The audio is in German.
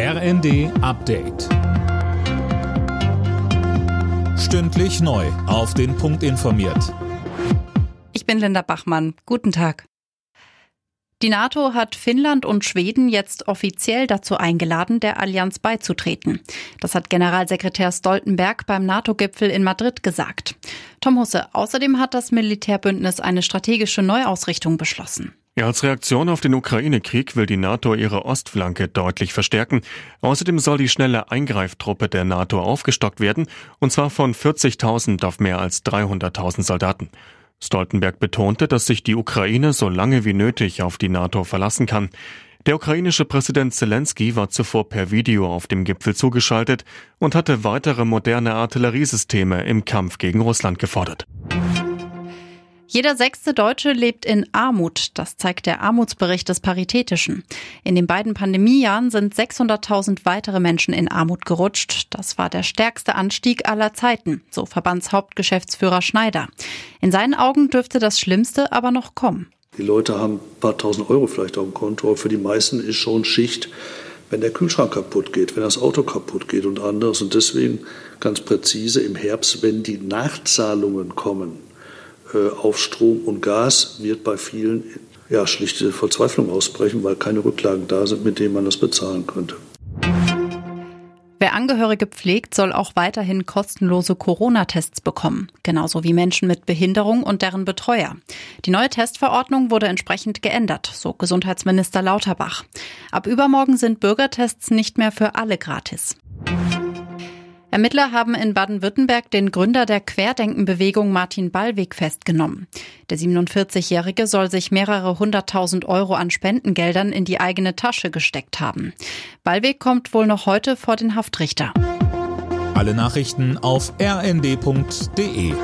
RND Update. Stündlich neu. Auf den Punkt informiert. Ich bin Linda Bachmann. Guten Tag. Die NATO hat Finnland und Schweden jetzt offiziell dazu eingeladen, der Allianz beizutreten. Das hat Generalsekretär Stoltenberg beim NATO-Gipfel in Madrid gesagt. Tom Husse, außerdem hat das Militärbündnis eine strategische Neuausrichtung beschlossen. Ja, als Reaktion auf den Ukraine-Krieg will die NATO ihre Ostflanke deutlich verstärken. Außerdem soll die schnelle Eingreiftruppe der NATO aufgestockt werden, und zwar von 40.000 auf mehr als 300.000 Soldaten. Stoltenberg betonte, dass sich die Ukraine so lange wie nötig auf die NATO verlassen kann. Der ukrainische Präsident Zelensky war zuvor per Video auf dem Gipfel zugeschaltet und hatte weitere moderne Artilleriesysteme im Kampf gegen Russland gefordert. Jeder sechste Deutsche lebt in Armut. Das zeigt der Armutsbericht des Paritätischen. In den beiden Pandemiejahren sind 600.000 weitere Menschen in Armut gerutscht. Das war der stärkste Anstieg aller Zeiten, so Verbandshauptgeschäftsführer Schneider. In seinen Augen dürfte das Schlimmste aber noch kommen. Die Leute haben ein paar tausend Euro vielleicht auf dem Konto, für die meisten ist schon Schicht, wenn der Kühlschrank kaputt geht, wenn das Auto kaputt geht und anderes. Und deswegen ganz präzise im Herbst, wenn die Nachzahlungen kommen, auf Strom und Gas wird bei vielen ja, schlichte Verzweiflung ausbrechen, weil keine Rücklagen da sind, mit denen man das bezahlen könnte. Wer Angehörige pflegt, soll auch weiterhin kostenlose Corona-Tests bekommen, genauso wie Menschen mit Behinderung und deren Betreuer. Die neue Testverordnung wurde entsprechend geändert, so Gesundheitsminister Lauterbach. Ab übermorgen sind Bürgertests nicht mehr für alle gratis. Ermittler haben in Baden-Württemberg den Gründer der Querdenkenbewegung Martin Ballweg festgenommen. Der 47-Jährige soll sich mehrere hunderttausend Euro an Spendengeldern in die eigene Tasche gesteckt haben. Ballweg kommt wohl noch heute vor den Haftrichter. Alle Nachrichten auf rnd.de